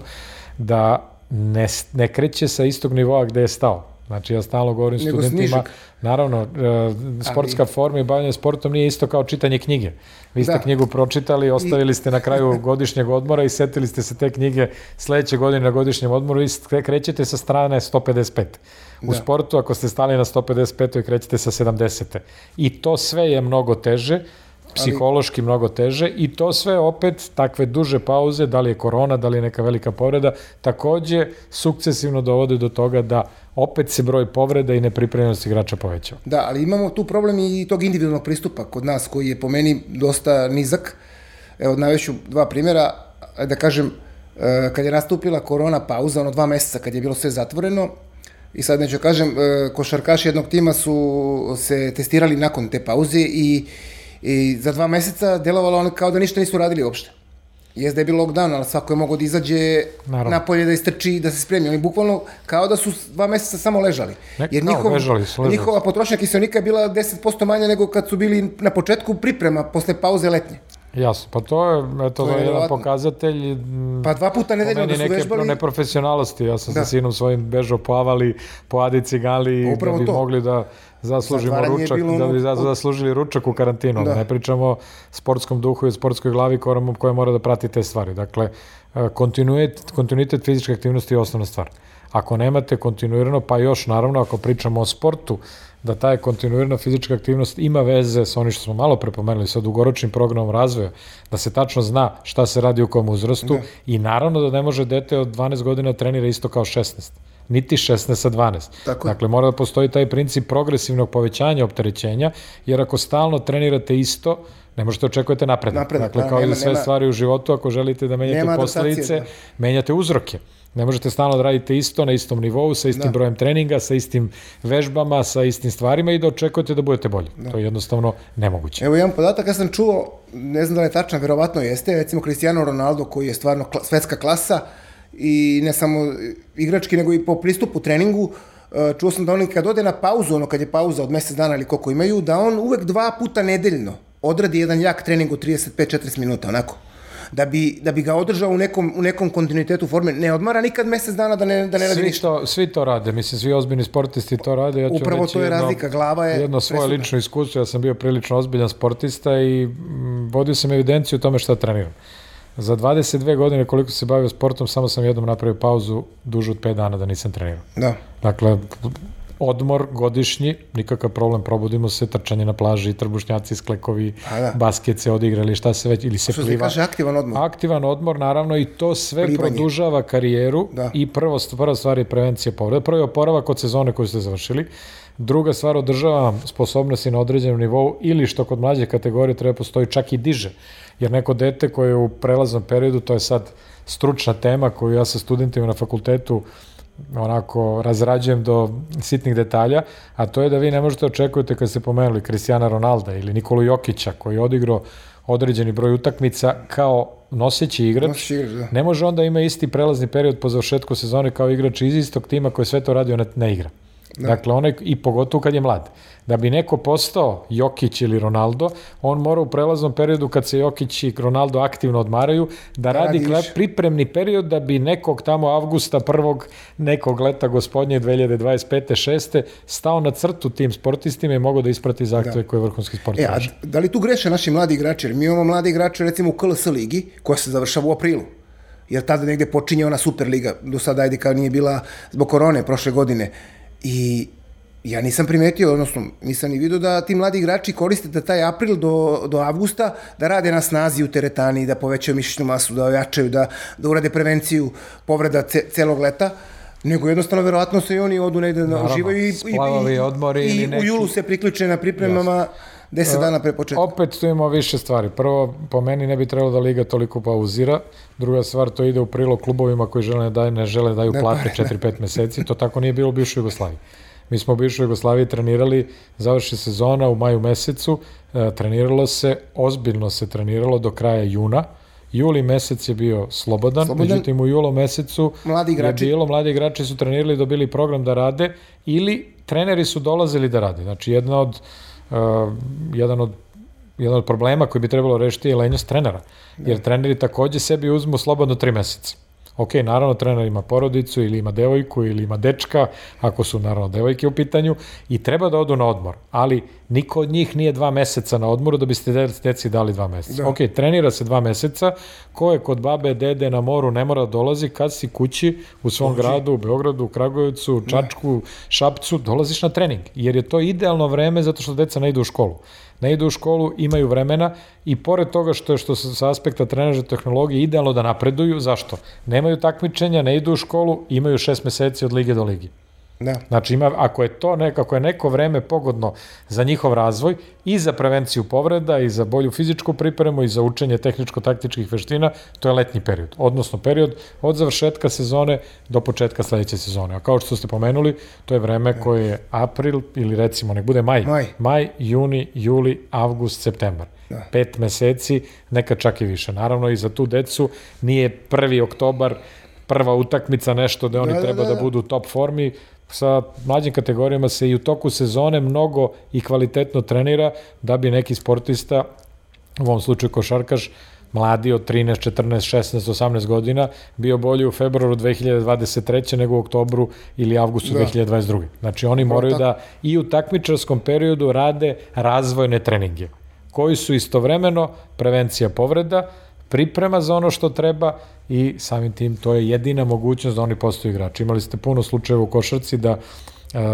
Speaker 2: da ne, ne kreće sa istog nivoa gde je stao. Znači, ja stalno govorim Nego studentima, snižak. naravno, e, sportska Ali... forma i bavljanje sportom nije isto kao čitanje knjige. Vi ste da. knjigu pročitali, ostavili ste na kraju [LAUGHS] godišnjeg odmora i setili ste se te knjige sledeće godine na godišnjem odmoru i krećete sa strane 155. U da. sportu, ako ste stali na 155. krećete sa 70. I to sve je mnogo teže, psihološki ali... mnogo teže i to sve opet takve duže pauze, da li je korona, da li je neka velika povreda, takođe sukcesivno dovode do toga da opet se broj povreda i nepripremljenost igrača povećava.
Speaker 1: Da, ali imamo tu problem i tog individualnog pristupa kod nas koji je po meni dosta nizak. Evo, naveću dva primjera, da kažem, e, kad je nastupila korona pauza, ono dva meseca kad je bilo sve zatvoreno, i sad neću kažem, e, košarkaši jednog tima su se testirali nakon te pauze i I za dva meseca delovalo ono kao da ništa nisu radili uopšte. Jeste da je bilo lockdown, ali svako je mogao da izađe Naravno. napolje, da istrči, da se spremi. Oni bukvalno kao da su dva meseca samo ležali.
Speaker 2: Ne, Jer njihov, ležali su, ležali.
Speaker 1: njihova potrošnja kiselnika je bila 10% manja nego kad su bili na početku priprema, posle pauze letnje.
Speaker 2: Jasno, pa to je, eto, to je jedan pokazatelj...
Speaker 1: Pa dva puta nedeljno da su
Speaker 2: neke
Speaker 1: vežbali...
Speaker 2: neprofesionalnosti, ja sam da. sa sinom svojim bežao po Avali, po Adi Cigali, da bi to. mogli da zaslužimo ručak, da bi zaslužili ručak u karantinu. Da. Ne pričamo o sportskom duhu i sportskoj glavi koja, koja mora da prati te stvari. Dakle, e, kontinuitet, kontinuitet fizičke aktivnosti je osnovna stvar. Ako nemate kontinuirano, pa još naravno ako pričamo o sportu, da ta kontinuirana fizička aktivnost ima veze sa onim što smo malo prepomenuli, sa dugoročnim programom razvoja, da se tačno zna šta se radi u kom uzrastu da. i naravno da ne može dete od 12 godina trenira isto kao 16 niti 16 sa 12. Tako dakle, mora da postoji taj princip progresivnog povećanja opterećenja, jer ako stalno trenirate isto, ne možete očekujete napredak. napredak dakle, da, kao nema, i sve nema, stvari u životu, ako želite da menjate posledice, da. menjate uzroke. Ne možete stalno da radite isto na istom nivou, sa istim da. brojem treninga, sa istim vežbama, sa istim stvarima i da očekujete da budete bolji. Da. To je jednostavno nemoguće.
Speaker 1: Evo jedan podatak, ja sam čuo, ne znam da li je tačan, verovatno jeste, recimo Cristiano Ronaldo koji je stvarno kla, svetska klasa i ne samo igrački, nego i po pristupu treningu, e, čuo sam da on kad ode na pauzu, ono kad je pauza od mesec dana ili koliko imaju, da on uvek dva puta nedeljno odradi jedan jak trening u 35-40 minuta, onako da bi, da bi ga održao u nekom, u nekom kontinuitetu forme. Ne odmara nikad mesec dana da ne, da ne radi
Speaker 2: svi
Speaker 1: ništa.
Speaker 2: To, svi to rade, mislim, svi ozbiljni sportisti to rade. Ja ću
Speaker 1: Upravo to je jedno, razlika, glava je...
Speaker 2: Jedno svoje presuda. lično iskustvo, ja sam bio prilično ozbiljan sportista i m, vodio sam evidenciju o tome šta treniram. Za 22 godine koliko se bavio sportom, samo sam jednom napravio pauzu dužu od 5 dana da nisam trenirao.
Speaker 1: Da.
Speaker 2: Dakle, odmor godišnji, nikakav problem, probudimo se, trčanje na plaži, trbušnjaci, sklekovi, da. basket se odigrali, šta se već, ili se
Speaker 1: Što
Speaker 2: pliva.
Speaker 1: Što se kaže aktivan odmor?
Speaker 2: Aktivan odmor, naravno, i to sve Plivanje. produžava karijeru da. i prvo, prva stvar je prevencija povreda. Prvo je oporavak od sezone koju ste završili, Druga stvar, održava sposobnosti na određenom nivou ili što kod mlađe kategorije treba postoji čak i diže. Jer neko dete koje je u prelaznom periodu, to je sad stručna tema koju ja sa studentima na fakultetu onako razrađujem do sitnih detalja, a to je da vi ne možete očekujete kad ste pomenuli Cristiana Ronalda ili Nikolu Jokića koji je odigrao određeni broj utakmica kao noseći igrač, noseći igrač da. ne može onda ima isti prelazni period po završetku sezone kao igrač iz istog tima koji sve to radio ne, ne igra. Da. Dakle, onaj, i pogotovo kad je mlad. Da bi neko postao Jokić ili Ronaldo, on mora u prelaznom periodu kad se Jokić i Ronaldo aktivno odmaraju, da, da radi Radiš. pripremni period da bi nekog tamo avgusta prvog nekog leta gospodnje 2025. 6. stao na crtu tim sportistima i mogao da isprati zahteve da. koje vrhunski sport
Speaker 1: e, a da li tu greše naši mladi igrači? Jer mi imamo mladi igrače recimo u KLS ligi koja se završava u aprilu. jer tada negde počinje ona Superliga, do sada ajde kao nije bila zbog korone prošle godine. I ja nisam primetio, odnosno nisam ni vidio da ti mladi igrači koriste da taj april do, do avgusta da rade na snazi u teretani, da povećaju mišićnu masu, da ojačaju, da, da urade prevenciju povreda ce, celog leta nego jednostavno verovatno se i oni odu negde da uživaju i,
Speaker 2: i, i, odmori
Speaker 1: i,
Speaker 2: i neki...
Speaker 1: u julu se priključe na pripremama Jasne. 10 dana pre početka.
Speaker 2: Opet tu imamo više stvari. Prvo, po meni ne bi trebalo da Liga toliko pauzira. Druga stvar, to ide u prilog klubovima koji žele da ne žele da daju ne, plate 4-5 meseci. To tako nije bilo u bivšoj Jugoslaviji. Mi smo u bivšoj Jugoslaviji trenirali, završi sezona u maju mesecu, e, treniralo se, ozbiljno se treniralo do kraja juna, Juli mesec je bio slobodan, slobodan. međutim u julu mesecu
Speaker 1: mladi igrači.
Speaker 2: je bilo, mladi igrači su trenirali, dobili program da rade ili treneri su dolazili da rade. Znači jedna od, uh, jedan od jedan od problema koji bi trebalo rešiti je lenjost trenera. Jer treneri takođe sebi uzmu slobodno tri meseca. Ok, naravno trener ima porodicu ili ima devojku ili ima dečka, ako su naravno devojke u pitanju, i treba da odu na odmor, ali niko od njih nije dva meseca na odmoru da biste deci dali dva meseca. Da. Ok, trenira se dva meseca, ko je kod babe, dede na moru ne mora da dolazi, kad si kući u svom Uči. gradu, u Beogradu, u Kragujevcu, u da. Čačku, Šapcu, dolaziš na trening, jer je to idealno vreme zato što deca ne idu u školu ne idu u školu, imaju vremena i pored toga što što sa aspekta trenaža tehnologije idealno da napreduju, zašto? Nemaju takmičenja, ne idu u školu, imaju šest meseci od lige do ligi. Da. Znači, ima, ako je to nekako je neko vreme pogodno za njihov razvoj i za prevenciju povreda i za bolju fizičku pripremu i za učenje tehničko-taktičkih veština, to je letnji period. Odnosno period od završetka sezone do početka sledeće sezone. A kao što ste pomenuli, to je vreme da. koje je april ili recimo nek bude maj.
Speaker 1: Maj,
Speaker 2: maj juni, juli, avgust, septembar. Da. Pet meseci, neka čak i više. Naravno i za tu decu nije prvi oktobar prva utakmica nešto da oni da, da treba da, da. da budu u top formi, sa mlađim kategorijama se i u toku sezone mnogo i kvalitetno trenira da bi neki sportista, u ovom slučaju košarkaš, mladi od 13, 14, 16, 18 godina bio bolji u februaru 2023. nego u oktobru ili avgustu da. 2022. Znači oni moraju da i u takmičarskom periodu rade razvojne treninge koji su istovremeno prevencija povreda, priprema za ono što treba i samim tim to je jedina mogućnost da oni postaju igrači. Imali ste puno slučajeva u košarci da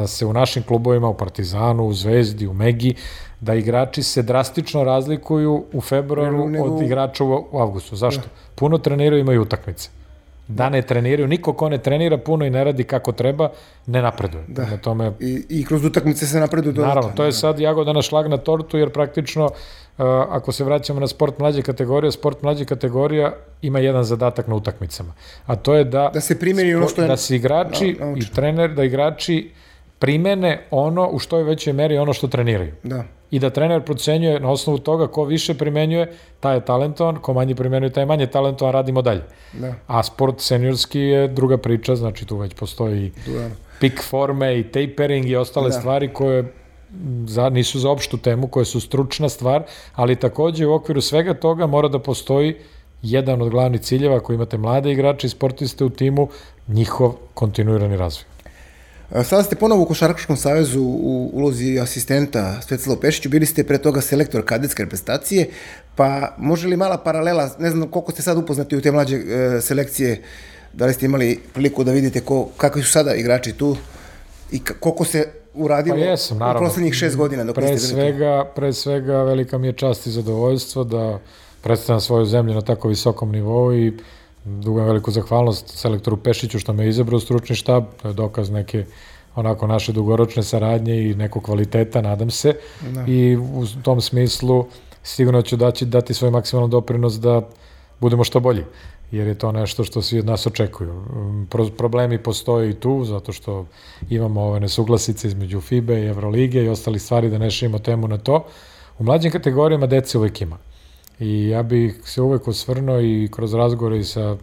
Speaker 2: se u našim klubovima, u Partizanu, u Zvezdi, u Megi, da igrači se drastično razlikuju u februaru nego, nego... od igrača u, u avgustu. Zašto? Ja. Puno treniraju imaju utakmice. Da ne treniraju, niko ko ne trenira puno i ne radi kako treba, ne napreduje.
Speaker 1: Da. Na tome... I, I kroz utakmice se napreduje
Speaker 2: dodatno. Naravno, to je sad jagoda na šlag na tortu, jer praktično ako se vraćamo na sport mlađe kategorije, sport mlađe kategorija ima jedan zadatak na utakmicama. A to je da
Speaker 1: da se primeni ono što je
Speaker 2: da se igrači no, i trener da igrači primene ono u što je većoj meri ono što treniraju.
Speaker 1: Da.
Speaker 2: I da trener procenjuje na osnovu toga ko više primenjuje, taj je talentovan, ko manje primenjuje, taj je manje talentovan, radimo dalje.
Speaker 1: Da.
Speaker 2: A sport seniorski je druga priča, znači tu već postoji da. pik forme i tapering i ostale da. stvari koje za, nisu za opštu temu, koje su stručna stvar, ali takođe u okviru svega toga mora da postoji jedan od glavnih ciljeva ako imate mlade igrače i sportiste u timu, njihov kontinuirani razvoj.
Speaker 1: Sada ste ponovo u Košarkaškom savezu u ulozi asistenta Svetlana Pešiću, bili ste pre toga selektor kadetske reprezentacije, pa može li mala paralela, ne znam koliko ste sad upoznati u te mlađe e, selekcije, da li ste imali priliku da vidite ko, kakvi su sada igrači tu i koliko se uradilo pa jesam, naravno. u poslednjih šest godina. Dok
Speaker 2: pre, svega, pre svega velika mi je čast i zadovoljstvo da predstavljam svoju zemlju na tako visokom nivou i dugam veliku zahvalnost selektoru Pešiću što me izabrao stručni štab, to je dokaz neke onako naše dugoročne saradnje i nekog kvaliteta, nadam se. Da. I u tom smislu sigurno ću daći, dati svoj maksimalan doprinos da budemo što bolji jer je to nešto što svi od nas očekuju. Pro, problemi postoje i tu, zato što imamo ove nesuglasice između FIBE i Evrolige i ostali stvari da ne šijemo temu na to. U mlađim kategorijama dece uvek ima. I ja bih se uvek osvrnuo i kroz razgovore i sa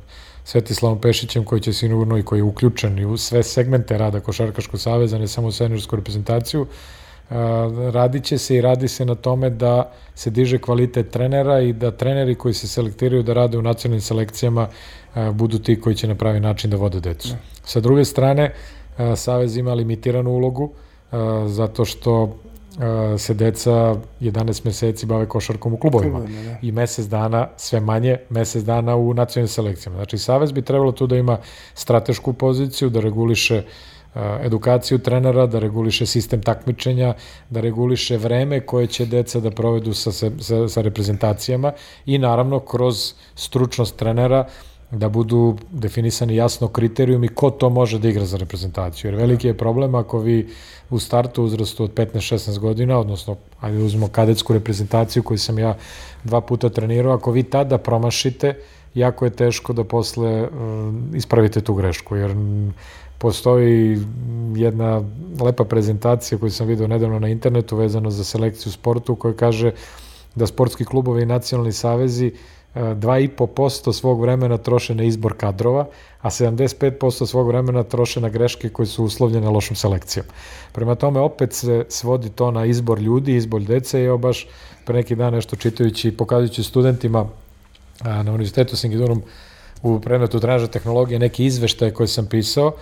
Speaker 2: Svetislavom Pešićem koji će sigurno i koji je uključen i u sve segmente rada Košarkaškog saveza, ne samo u seniorsku reprezentaciju, radit će se i radi se na tome da se diže kvalitet trenera i da treneri koji se selektiraju da rade u nacionalnim selekcijama budu ti koji će na pravi način da vode decu. Da. Sa druge strane, Savez ima limitiranu ulogu zato što se deca 11 meseci bave košarkom u klubovima
Speaker 1: da.
Speaker 2: i mesec dana sve manje, mesec dana u nacionalnim selekcijama. Znači, Savez bi trebalo tu da ima stratešku poziciju, da reguliše uh, edukaciju trenera, da reguliše sistem takmičenja, da reguliše vreme koje će deca da provedu sa, sa, sa reprezentacijama i naravno kroz stručnost trenera da budu definisani jasno kriterijumi ko to može da igra za reprezentaciju. Jer veliki je problem ako vi u startu uzrastu od 15-16 godina, odnosno, ajde uzmemo kadetsku reprezentaciju koju sam ja dva puta trenirao, ako vi tada promašite, jako je teško da posle uh, ispravite tu grešku, jer postoji jedna lepa prezentacija koju sam video nedavno na internetu vezano za selekciju sportu koja kaže da sportski klubovi i nacionalni savezi uh, 2,5% svog vremena troše na izbor kadrova, a 75% svog vremena troše na greške koje su uslovljene lošom selekcijom. Prema tome, opet se svodi to na izbor ljudi, izbor dece evo baš pre neki dan nešto čitajući i pokazujući studentima na Univerzitetu Singidurum u predmetu trenaža tehnologije neki izveštaje koje sam pisao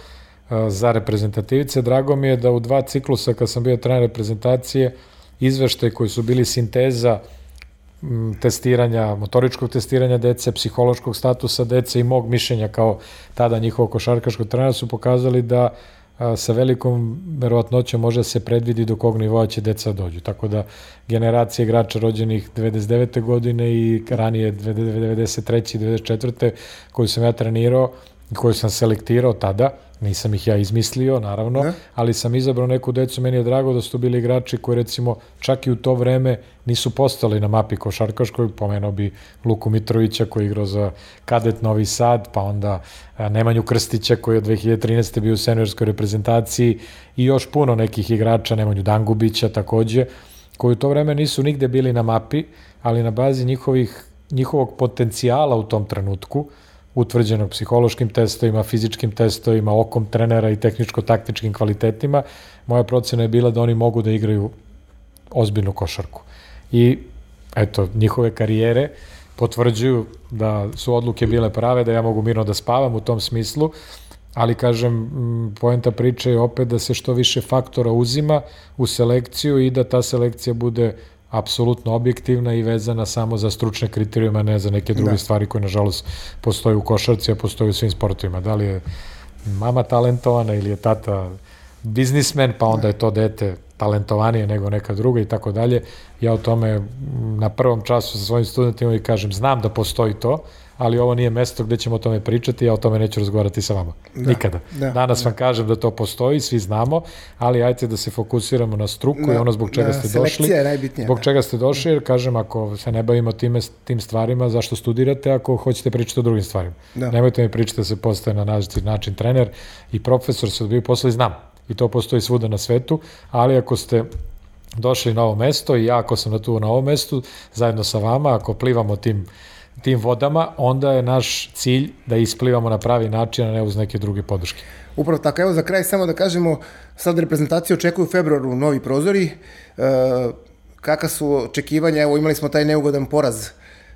Speaker 2: za reprezentativice. Drago mi je da u dva ciklusa kad sam bio trener reprezentacije izveštaje koji su bili sinteza testiranja, motoričkog testiranja dece, psihološkog statusa dece i mog mišljenja kao tada njihovog košarkaškog trenera su pokazali da sa velikom verovatnoćom može se predvidi do kog nivoa će deca dođu. Tako da generacije igrača rođenih 99. godine i ranije 93. i 94. koju sam ja trenirao koju sam selektirao tada, Nisam ih ja izmislio, naravno, ne? ali sam izabrao neku decu, meni je drago da su to bili igrači koji recimo čak i u to vreme nisu postali na mapi košarkaškoj, pomenuo bi Luku Mitrovića koji je igrao za kadet Novi Sad, pa onda Nemanju Krstića koji je od 2013. bio u seniorskoj reprezentaciji i još puno nekih igrača, Nemanju Dangubića takođe, koji u to vreme nisu nigde bili na mapi, ali na bazi njihovih, njihovog potencijala u tom trenutku, utvrđenog psihološkim testovima, fizičkim testovima, okom trenera i tehničko-taktičkim kvalitetima, moja procena je bila da oni mogu da igraju ozbiljnu košarku. I eto, njihove karijere potvrđuju da su odluke bile prave, da ja mogu mirno da spavam u tom smislu, ali kažem, poenta priče je opet da se što više faktora uzima u selekciju i da ta selekcija bude apsolutno objektivna i vezana samo za stručne kriterijume, ne za neke druge da. stvari koje nažalost postoje u košarci, a postoje u svim sportovima. Da li je mama talentovana ili je tata biznismen, pa onda je to dete talentovanije nego neka druga i tako dalje. Ja o tome na prvom času sa svojim studentima i kažem, znam da postoji to, ali ovo nije mesto gde ćemo o tome pričati, ja o tome neću razgovarati sa vama. Da, Nikada. Da, Danas da. vam kažem da to postoji, svi znamo, ali ajte da se fokusiramo na struku da, i ono zbog čega da, ste došli.
Speaker 1: je najbitnija.
Speaker 2: Zbog da. čega ste došli, jer kažem, ako se ne bavimo time, tim stvarima, zašto studirate ako hoćete pričati o drugim stvarima? Da. Nemojte mi pričati da se postaje na nađeti način trener i profesor se odbiju posle i znam. I to postoji svuda na svetu, ali ako ste došli na ovo mesto i ja ako sam na tu na ovom mestu, zajedno sa vama, ako plivamo tim tim vodama, onda je naš cilj da isplivamo na pravi način, a ne uz neke druge podrške.
Speaker 1: Upravo tako, evo za kraj samo da kažemo, sad reprezentacije očekuju u februaru novi prozori, e, kakva su očekivanja, evo imali smo taj neugodan poraz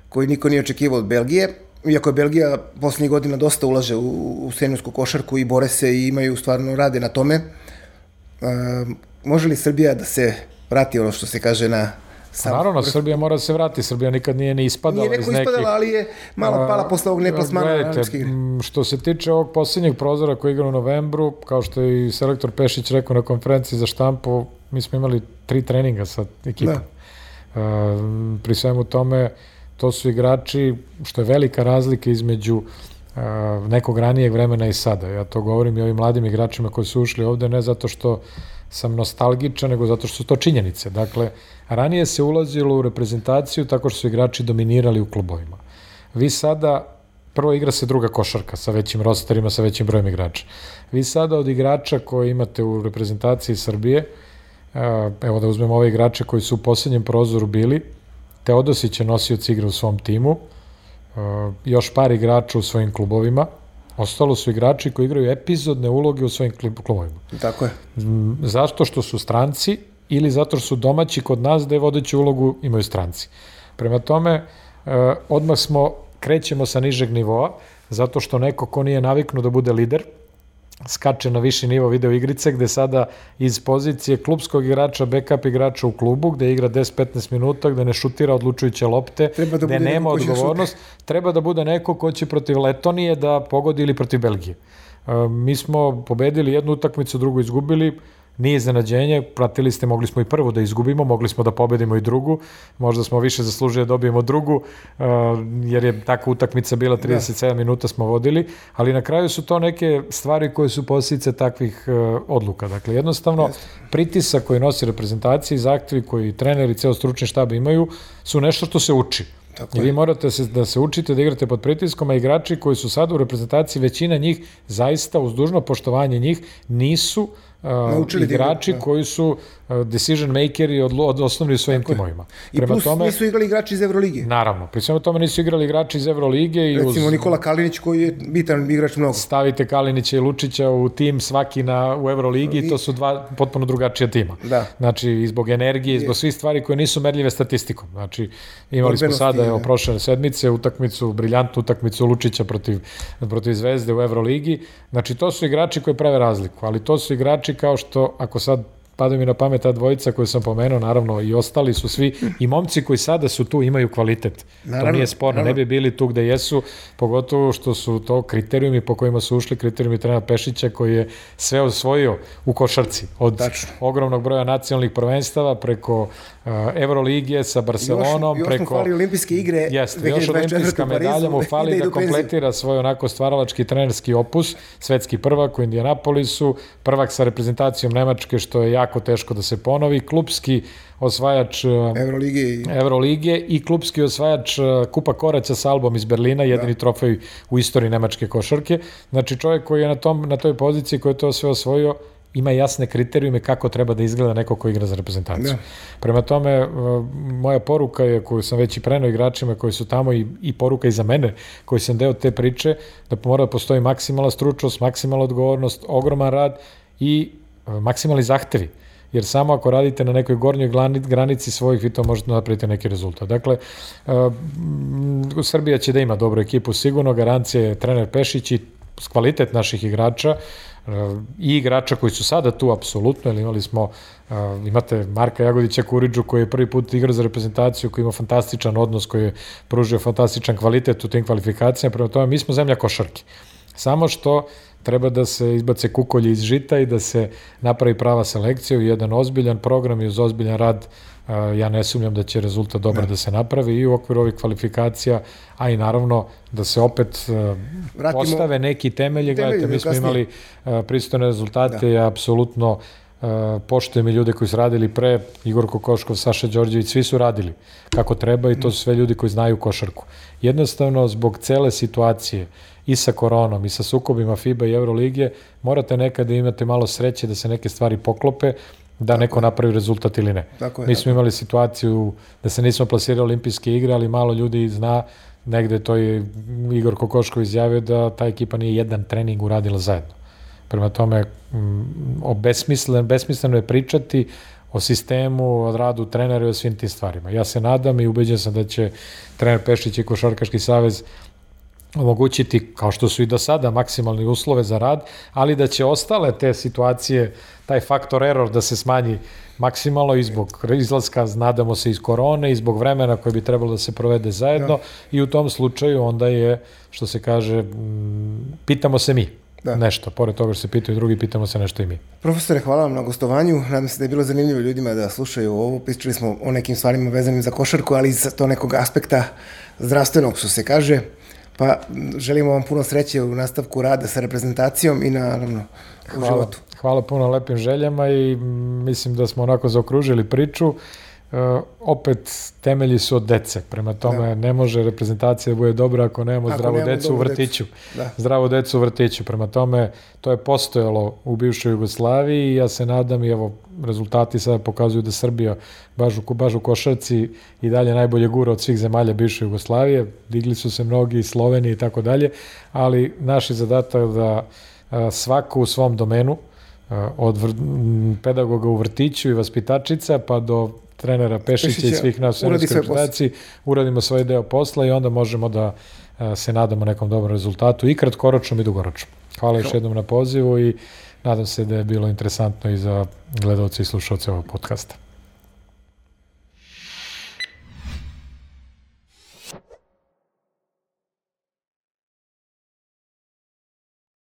Speaker 1: koji niko nije očekivao od Belgije, iako je Belgija poslednjih godina dosta ulaže u, u seniorsku košarku i bore se i imaju stvarno rade na tome, e, može li Srbija da se vrati ono što se kaže na
Speaker 2: Sam Naravno, vrh. Srbija mora da se vrati. Srbija nikad nije ni ispadala
Speaker 1: nije
Speaker 2: iz nekih...
Speaker 1: ispadala, ali je malo pala posle ovog neplasmana. Gledajte,
Speaker 2: što se tiče ovog poslednjeg prozora koji igra u novembru, kao što je i selektor Pešić rekao na konferenciji za štampu, mi smo imali tri treninga sa ekipom. Da. Uh, pri svemu tome, to su igrači, što je velika razlika između uh, nekog ranijeg vremena i sada. Ja to govorim i ovim mladim igračima koji su ušli ovde, ne zato što sam nostalgičan, nego zato što su to činjenice. Dakle, ranije se ulazilo u reprezentaciju tako što su igrači dominirali u klubovima. Vi sada, prvo igra se druga košarka sa većim rosterima, sa većim brojem igrača. Vi sada od igrača koje imate u reprezentaciji Srbije, evo da uzmemo ove igrače koji su u poslednjem prozoru bili, Teodosić je nosioc igre u svom timu, još par igrača u svojim klubovima, Ostalo su igrači koji igraju epizodne uloge u svojim klubovima.
Speaker 1: Tako je.
Speaker 2: Zašto što su stranci ili zato što su domaći kod nas da je vodeću ulogu imaju stranci. Prema tome, eh, odmah smo, krećemo sa nižeg nivoa, zato što neko ko nije naviknu da bude lider, skače na viši nivo video igrice, gde sada iz pozicije klubskog igrača, backup igrača u klubu, gde igra 10-15 minuta, gde ne šutira odlučujuće lopte,
Speaker 1: Treba da
Speaker 2: gde nema odgovornost, treba da bude neko ko će protiv Letonije da pogodi ili protiv Belgije. E, Mi smo pobedili jednu utakmicu, drugu izgubili, nije iznenađenje, pratili ste, mogli smo i prvu da izgubimo, mogli smo da pobedimo i drugu, možda smo više zaslužili da dobijemo drugu, uh, jer je takva utakmica bila 37 da. minuta smo vodili, ali na kraju su to neke stvari koje su posljedice takvih uh, odluka. Dakle, jednostavno, pritisak koji nosi reprezentaciji, zahtjevi koji treneri i ceo stručni štab imaju, su nešto što se uči. Tako I vi morate se, da se učite da igrate pod pritiskom, a igrači koji su sad u reprezentaciji, većina njih zaista uz dužno poštovanje njih nisu uh, igrači da. koji su decision makeri od, od osnovni svojim Tako timovima.
Speaker 1: I Prema plus tome, nisu igrali igrači iz Evrolige.
Speaker 2: Naravno, pri svemu tome nisu igrali igrači iz Evrolige.
Speaker 1: I Recimo uz, Nikola Kalinić koji je bitan igrač mnogo.
Speaker 2: Stavite Kalinića i Lučića u tim svaki na, u Evroligi, I, to su dva potpuno drugačija tima.
Speaker 1: Da.
Speaker 2: Znači, i zbog energije, i zbog svih stvari koje nisu merljive statistikom. Znači, imali smo sada, evo, prošle sedmice, utakmicu, briljantnu utakmicu Lučića protiv, protiv Zvezde u Evroligi. Znači, to su igrači koji prave razliku, ali to su igrači kao što, ako sad pada mi na pamet ta dvojica koju sam pomenuo, naravno i ostali su svi, i momci koji sada su tu imaju kvalitet. Naravno, to nije sporno, naravno. ne bi bili tu gde jesu, pogotovo što su to kriterijumi po kojima su ušli, kriterijumi trena Pešića koji je sve osvojio u košarci. Od Tačno. ogromnog broja nacionalnih prvenstava preko uh, Evroligije sa Barcelonom,
Speaker 1: još, još
Speaker 2: preko...
Speaker 1: Fali olimpijske igre
Speaker 2: Jeste, još olimpijska medalja mu [LAUGHS] fali da, da kompletira svoj onako stvaralački trenerski opus, svetski prvak u Indianapolisu, prvak sa reprezentacijom Nemačke, što je jako teško da se ponovi, klubski osvajač
Speaker 1: Evrolige i,
Speaker 2: Evrolige i klubski osvajač Kupa Koraća sa Albom iz Berlina, jedini da. trofej u istoriji nemačke košarke. Znači čovjek koji je na, tom, na toj poziciji koji je to sve osvojio, ima jasne kriterijume kako treba da izgleda neko ko igra za reprezentaciju. Da. Prema tome, moja poruka je, koju sam već i prenao igračima koji su tamo i, i poruka i za mene, koji sam deo te priče, da mora da postoji maksimalna stručnost, maksimalna odgovornost, ogroman rad i maksimalni zahtevi jer samo ako radite na nekoj gornjoj granici svojih, vi to možete da napraviti neki rezultat. Dakle, uh, Srbija će da ima dobru ekipu, sigurno, garancija je trener Pešić i kvalitet naših igrača, uh, i igrača koji su sada tu apsolutno, jer imali smo, uh, imate Marka Jagodića Kuriđu koji je prvi put igra za reprezentaciju, koji ima fantastičan odnos, koji je pružio fantastičan kvalitet u tim kvalifikacijama, prema tome mi smo zemlja košarke. Samo što treba da se izbace kukolje iz žita i da se napravi prava selekcija u jedan ozbiljan program i uz ozbiljan rad ja ne sumnjam da će rezultat dobro ne. da se napravi i u okviru ovih kvalifikacija, a i naravno da se opet Vratimo, postave neki temelji. Gledajte, mi smo imali pristojne rezultate, da. ja apsolutno poštujem i ljude koji su radili pre, Igor Kokoškov, Saša Đorđević, svi su radili kako treba i to su sve ljudi koji znaju košarku. Jednostavno, zbog cele situacije, i sa koronom i sa sukobima FIBA i Euroligije, morate nekada imati malo sreće da se neke stvari poklope, da neko je. napravi rezultat ili ne. Tako je, Mi smo tako. imali situaciju da se nismo plasirali olimpijske igre, ali malo ljudi zna, negde to je Igor Kokoško izjavio da ta ekipa nije jedan trening uradila zajedno. Prema tome, mm, o besmislen, besmisleno je pričati o sistemu, o radu trenera i o svim tim stvarima. Ja se nadam i ubeđen sam da će trener Pešić i Košarkaški savez omogućiti, kao što su i do sada, maksimalni uslove za rad, ali da će ostale te situacije, taj faktor error da se smanji maksimalno i zbog izlaska, nadamo se, iz korone i zbog vremena koje bi trebalo da se provede zajedno da. i u tom slučaju onda je, što se kaže, pitamo se mi da. nešto. Pored toga što se pitaju drugi, pitamo se nešto i mi.
Speaker 1: Profesore, hvala vam na gostovanju. Nadam se da je bilo zanimljivo ljudima da slušaju ovo. Pričali smo o nekim stvarima vezanim za košarku, ali iz to nekog aspekta zdravstvenog, što se kaže. Pa želimo vam puno sreće u nastavku rada sa reprezentacijom i naravno u
Speaker 2: hvala,
Speaker 1: životu.
Speaker 2: Hvala puno lepim željama i mislim da smo onako zaokružili priču. Uh, opet temelji su od dece. Prema tome da. ne može reprezentacija da bude dobra ako nemamo ako zdravu nemamo decu u vrtiću. Da. Zdravu decu u vrtiću. Prema tome to je postojalo u bivšoj Jugoslaviji i ja se nadam i evo rezultati sada pokazuju da Srbija baš u, baš u košarci i dalje najbolje gura od svih zemalja bivše Jugoslavije. Digli su se mnogi i Sloveniji i tako dalje, ali naš je zadatak da a, svako u svom domenu od pedagoga u vrtiću i vaspitačica pa do trenera Pešića, Pešića i svih nas u reprezentaciji uradimo svoj deo posla i onda možemo da se nadamo nekom dobrom rezultatu i kratkoročnom i dugoročnom. Hvala još jednom na pozivu i nadam se da je bilo interesantno i za gledalce i slušalce ovog podcasta.